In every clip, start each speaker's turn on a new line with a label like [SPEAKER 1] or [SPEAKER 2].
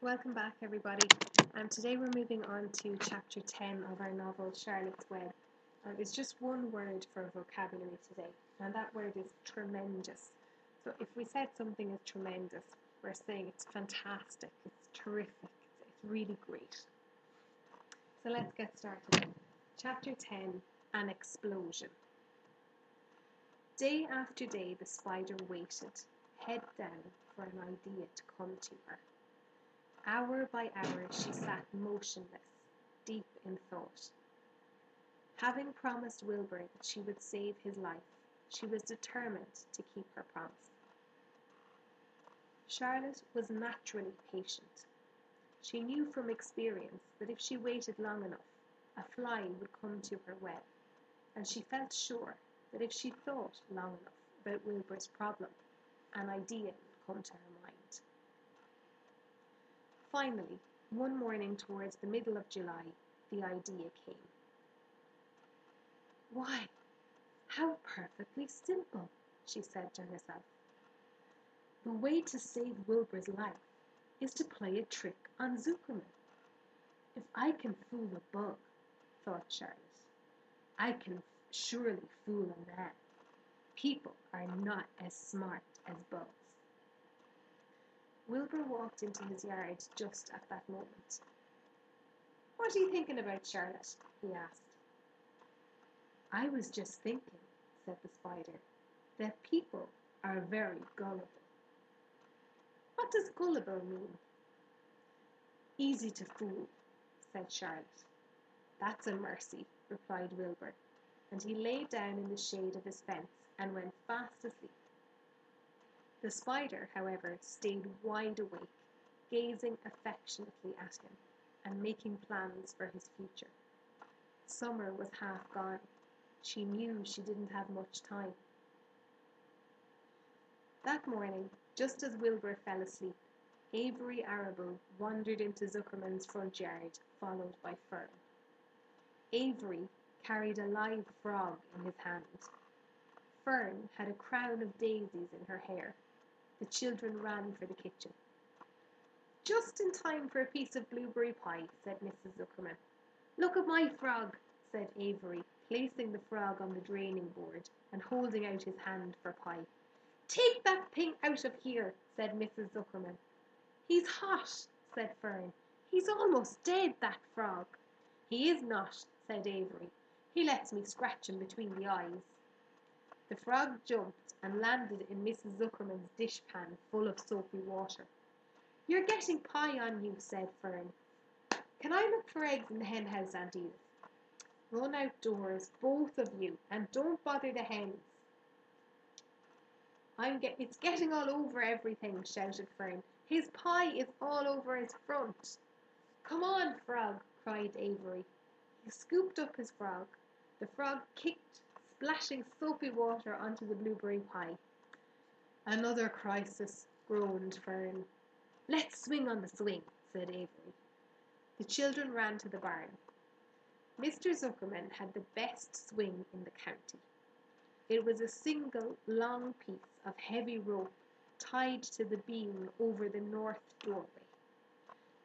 [SPEAKER 1] Welcome back, everybody. Um, today we're moving on to chapter 10 of our novel Charlotte's Web. Um, it's just one word for vocabulary today, and that word is tremendous. So if we said something is tremendous, we're saying it's fantastic, it's terrific, it's, it's really great. So let's get started. Chapter 10 An Explosion. Day after day, the spider waited, head down, for an idea to come to her. Hour by hour she sat motionless, deep in thought. Having promised Wilbur that she would save his life, she was determined to keep her promise. Charlotte was naturally patient. She knew from experience that if she waited long enough, a fly would come to her web, and she felt sure that if she thought long enough about Wilbur's problem, an idea would come to her mind. Finally, one morning towards the middle of July, the idea came. Why, how perfectly simple, she said to herself. The way to save Wilbur's life is to play a trick on Zuckerman. If I can fool a bug, thought Charlotte, I can surely fool a man. People are not as smart as bugs. Wilbur walked into his yard just at that moment. What are you thinking about, Charlotte? he asked. I was just thinking, said the spider, that people are very gullible. What does gullible mean? Easy to fool, said Charlotte. That's a mercy, replied Wilbur, and he lay down in the shade of his fence and went fast asleep. The spider, however, stayed wide awake, gazing affectionately at him and making plans for his future. Summer was half gone. She knew she didn't have much time. That morning, just as Wilbur fell asleep, Avery Arable wandered into Zuckerman's front yard, followed by Fern. Avery carried a live frog in his hand. Fern had a crown of daisies in her hair. The children ran for the kitchen. Just in time for a piece of blueberry pie, said Mrs. Zuckerman. Look at my frog, said Avery, placing the frog on the draining board and holding out his hand for pie. Take that thing out of here, said Mrs. Zuckerman. He's hot, said Fern. He's almost dead, that frog. He is not, said Avery. He lets me scratch him between the eyes. The frog jumped and landed in Mrs. Zuckerman's dishpan full of soapy water. You're getting pie on you, said Fern. Can I look for eggs in the hen house, Aunt Edith? Run outdoors, both of you, and don't bother the hens. I'm get it's getting all over everything, shouted Fern. His pie is all over his front. Come on, frog, cried Avery. He scooped up his frog. The frog kicked splashing soapy water onto the blueberry pie. Another crisis, groaned Fern. Let's swing on the swing, said Avery. The children ran to the barn. Mr. Zuckerman had the best swing in the county. It was a single long piece of heavy rope tied to the beam over the north doorway.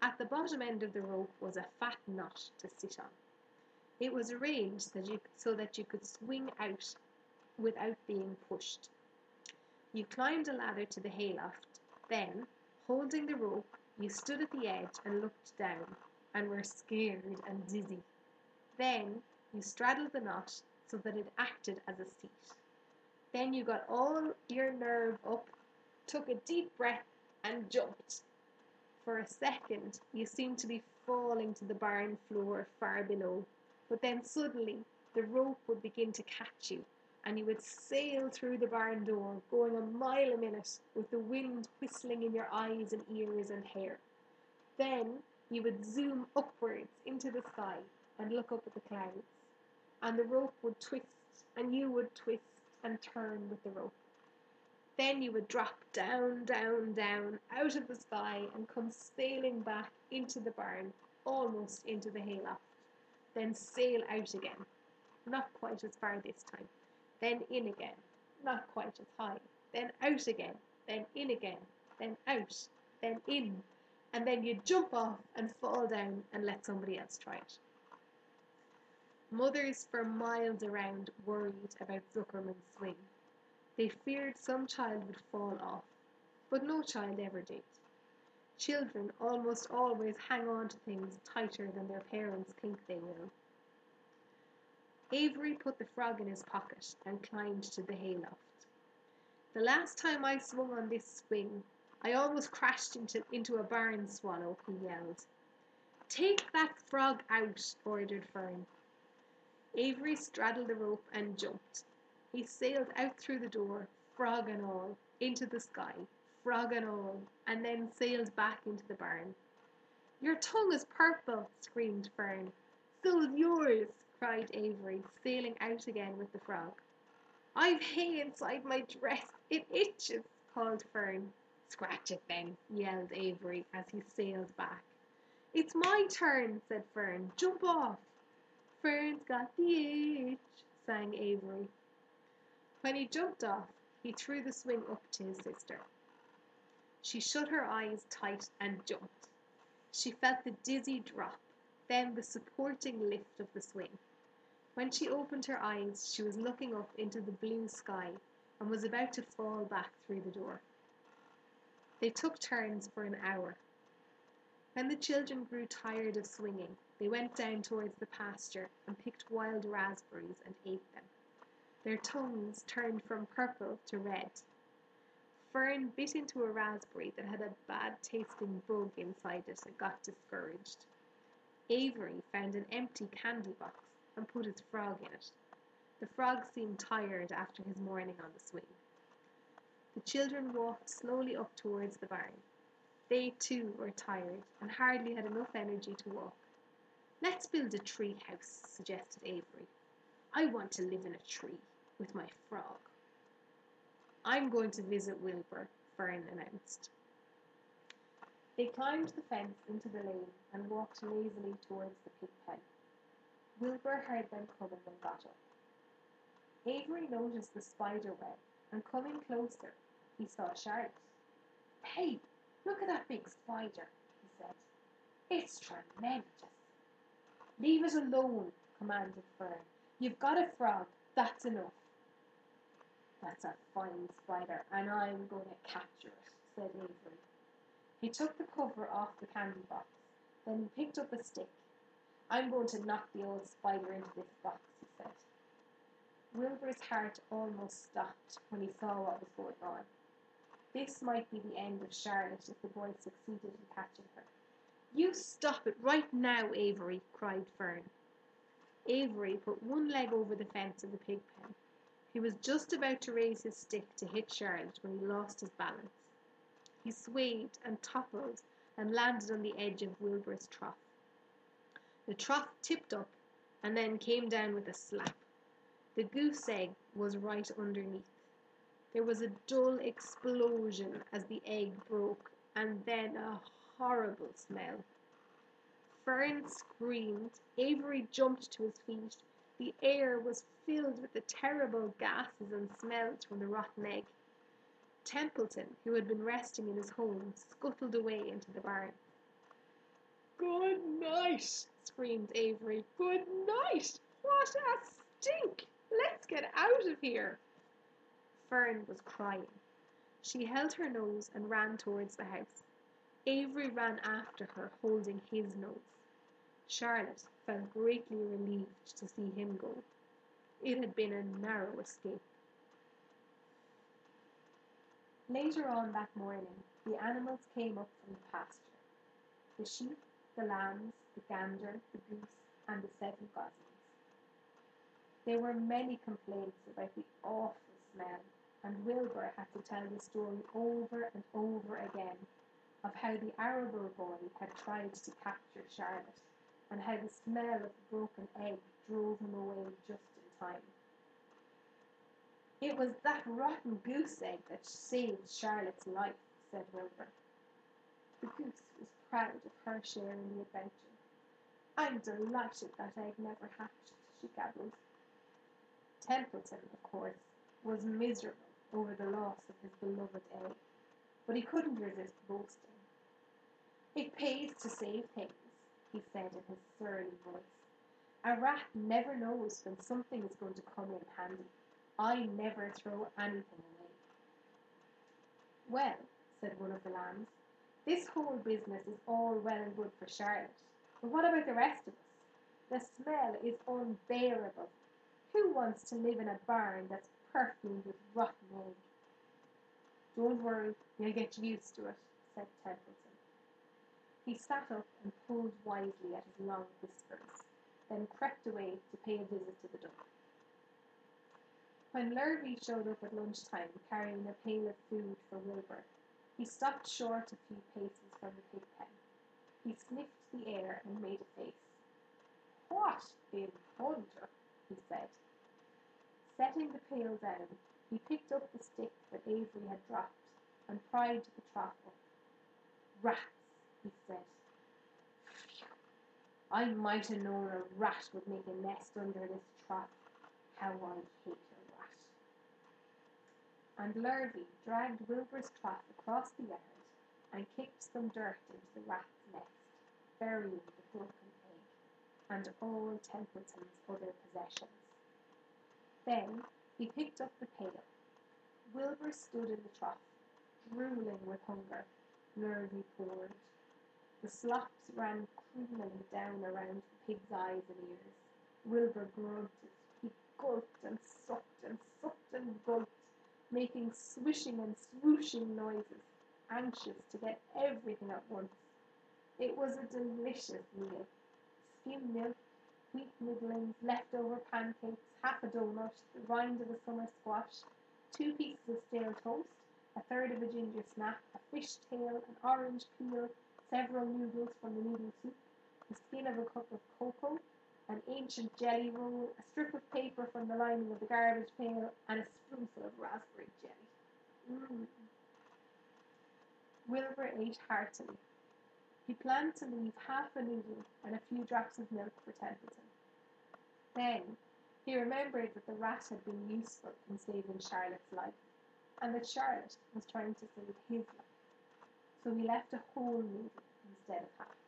[SPEAKER 1] At the bottom end of the rope was a fat knot to sit on. It was arranged that you, so that you could swing out without being pushed. You climbed a ladder to the hayloft. Then, holding the rope, you stood at the edge and looked down and were scared and dizzy. Then you straddled the knot so that it acted as a seat. Then you got all your nerve up, took a deep breath, and jumped. For a second, you seemed to be falling to the barn floor far below. But then suddenly the rope would begin to catch you, and you would sail through the barn door, going a mile a minute, with the wind whistling in your eyes and ears and hair. Then you would zoom upwards into the sky and look up at the clouds, and the rope would twist, and you would twist and turn with the rope. Then you would drop down, down, down, out of the sky, and come sailing back into the barn, almost into the hayloft then sail out again, not quite as far this time, then in again, not quite as high, then out again, then in again, then out, then in, and then you jump off and fall down and let somebody else try it. Mothers for miles around worried about Zuckerman's swing. They feared some child would fall off, but no child ever did. Children almost always hang on to things tighter than their parents think they will. Avery put the frog in his pocket and climbed to the hayloft. The last time I swung on this swing, I almost crashed into, into a barn swallow, he yelled. Take that frog out, ordered Fern. Avery straddled the rope and jumped. He sailed out through the door, frog and all, into the sky, frog and all, and then sailed back into the barn. Your tongue is purple, screamed Fern. So's yours, cried Avery, sailing out again with the frog. I've hay inside my dress. It itches, called Fern. Scratch it then, yelled Avery as he sailed back. It's my turn, said Fern. Jump off. Fern's got the itch, sang Avery. When he jumped off, he threw the swing up to his sister. She shut her eyes tight and jumped. She felt the dizzy drop, then the supporting lift of the swing. When she opened her eyes, she was looking up into the blue sky and was about to fall back through the door. They took turns for an hour. When the children grew tired of swinging, they went down towards the pasture and picked wild raspberries and ate them. Their tongues turned from purple to red. Fern bit into a raspberry that had a bad tasting bug inside it and got discouraged. Avery found an empty candy box and put his frog in it. The frog seemed tired after his morning on the swing. The children walked slowly up towards the barn. They too were tired and hardly had enough energy to walk. Let's build a tree house, suggested Avery. I want to live in a tree with my frog. I'm going to visit Wilbur, Fern announced. They climbed the fence into the lane and walked lazily towards the pig pen. Wilbur heard them coming and got up. Avery noticed the spider web, and coming closer, he saw Charlotte. Hey, look at that big spider, he said. It's tremendous. Leave it alone, commanded Fern. You've got a frog, that's enough. That's a fine spider, and I'm going to capture it, said Avery. He took the cover off the candy box, then he picked up a stick. I'm going to knock the old spider into this box, he said. Wilbur's heart almost stopped when he saw what was going on. This might be the end of Charlotte if the boy succeeded in catching her. You stop it right now, Avery, cried Fern. Avery put one leg over the fence of the pig pen. He was just about to raise his stick to hit Charlotte when he lost his balance. He swayed and toppled and landed on the edge of Wilbur's trough. The trough tipped up and then came down with a slap. The goose egg was right underneath. There was a dull explosion as the egg broke, and then a horrible smell. Fern screamed. Avery jumped to his feet. The air was filled with the terrible gases and smells from the rotten egg. Templeton, who had been resting in his home, scuttled away into the barn. Good night, screamed Avery. Good night! What a stink! Let's get out of here. Fern was crying. She held her nose and ran towards the house. Avery ran after her, holding his nose. Charlotte felt greatly relieved to see him go. It had been a narrow escape. Later on that morning, the animals came up from the pasture. The sheep, the lambs, the gander, the goose, and the seven goslings. There were many complaints about the awful smell, and Wilbur had to tell the story over and over again of how the Arable boy had tried to capture Charlotte, and how the smell of the broken egg drove him away just time. It was that rotten goose egg that saved Charlotte's life, said Wilbur. The goose was proud of her share in the adventure. I'm delighted that egg never hatched, she gabbled. Templeton, of course, was miserable over the loss of his beloved egg, but he couldn't resist boasting. It pays to save things, he said in his surly voice. A rat never knows when something is going to come in handy. I never throw anything away. Well, said one of the lambs, this whole business is all well and good for Charlotte, but what about the rest of us? The smell is unbearable. Who wants to live in a barn that's perfumed with rotten egg? Don't worry, you'll get used to it, said Templeton. He sat up and pulled wisely at his long whiskers, then crept away to pay a visit to the duck. When Lurvy showed up at lunchtime carrying a pail of food for Wilbur, he stopped short a few paces from the pig pen. He sniffed the air and made a face. What in thunder? he said. Setting the pail down, he picked up the stick that Avery had dropped and pried the trap up. Rats, he said. I might have known a rat would make a nest under this trap. How I hate a rat. And Lurvy dragged Wilbur's trap across the yard and kicked some dirt into the rat's nest, burying the broken egg and all Templeton's other possessions. Then he picked up the pail. Wilbur stood in the trough, drooling with hunger. Lurvy poured. The slops ran creamily down around the pig's eyes and ears. Wilbur grunted. He gulped and sucked and sucked and gulped, making swishing and swooshing noises, anxious to get everything at once. It was a delicious meal. Skim milk, wheat middlings, leftover pancakes, half a donut, the rind of a summer squash, two pieces of stale toast, a third of a ginger snap, a fish tail, an orange peel, several noodles from the noodle soup, the skin of a cup of cocoa, an ancient jelly roll, a strip of paper from the lining of the garbage pail, and a spoonful of raspberry jelly. Mm. Wilbur ate heartily. He planned to leave half a noodle and a few drops of milk for Templeton. Then he remembered that the rat had been useful in saving Charlotte's life, and that Charlotte was trying to save his life. So he left a whole noodle instead of half.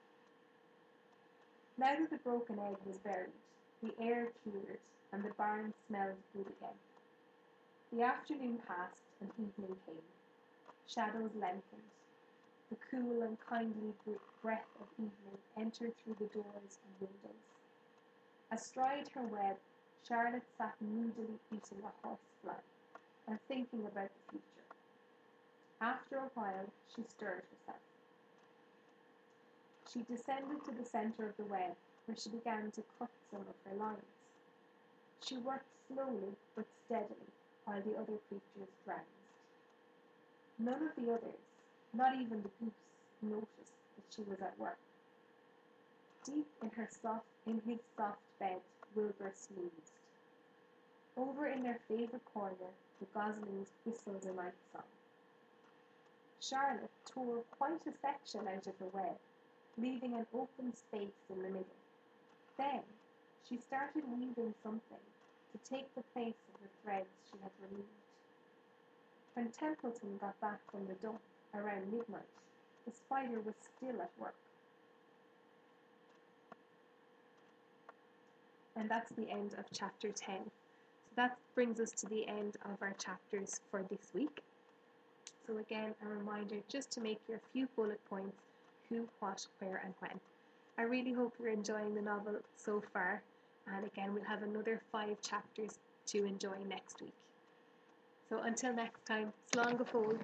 [SPEAKER 1] Now that the broken egg was buried, the air cleared and the barn smelled good again. The afternoon passed and evening came. Shadows lengthened. The cool and kindly breath of evening entered through the doors and windows. Astride her web, Charlotte sat moodily eating a horsefly and thinking about the future. After a while, she stirred herself. She descended to the centre of the web, where she began to cut some of her lines. She worked slowly but steadily while the other creatures drowsed. None of the others, not even the goose, noticed that she was at work. Deep in her soft in his soft bed, Wilbur snoozed. Over in their favourite corner, the goslings whistled a night song. Charlotte tore quite a section out of her web, leaving an open space in the middle. Then she started weaving something to take the place of the threads she had removed. When Templeton got back from the dump around midnight, the spider was still at work. And that's the end of chapter 10. So that brings us to the end of our chapters for this week. So again, a reminder just to make your few bullet points, who, what, where and when. I really hope you're enjoying the novel so far. And again, we'll have another five chapters to enjoy next week. So until next time, slán go fóill.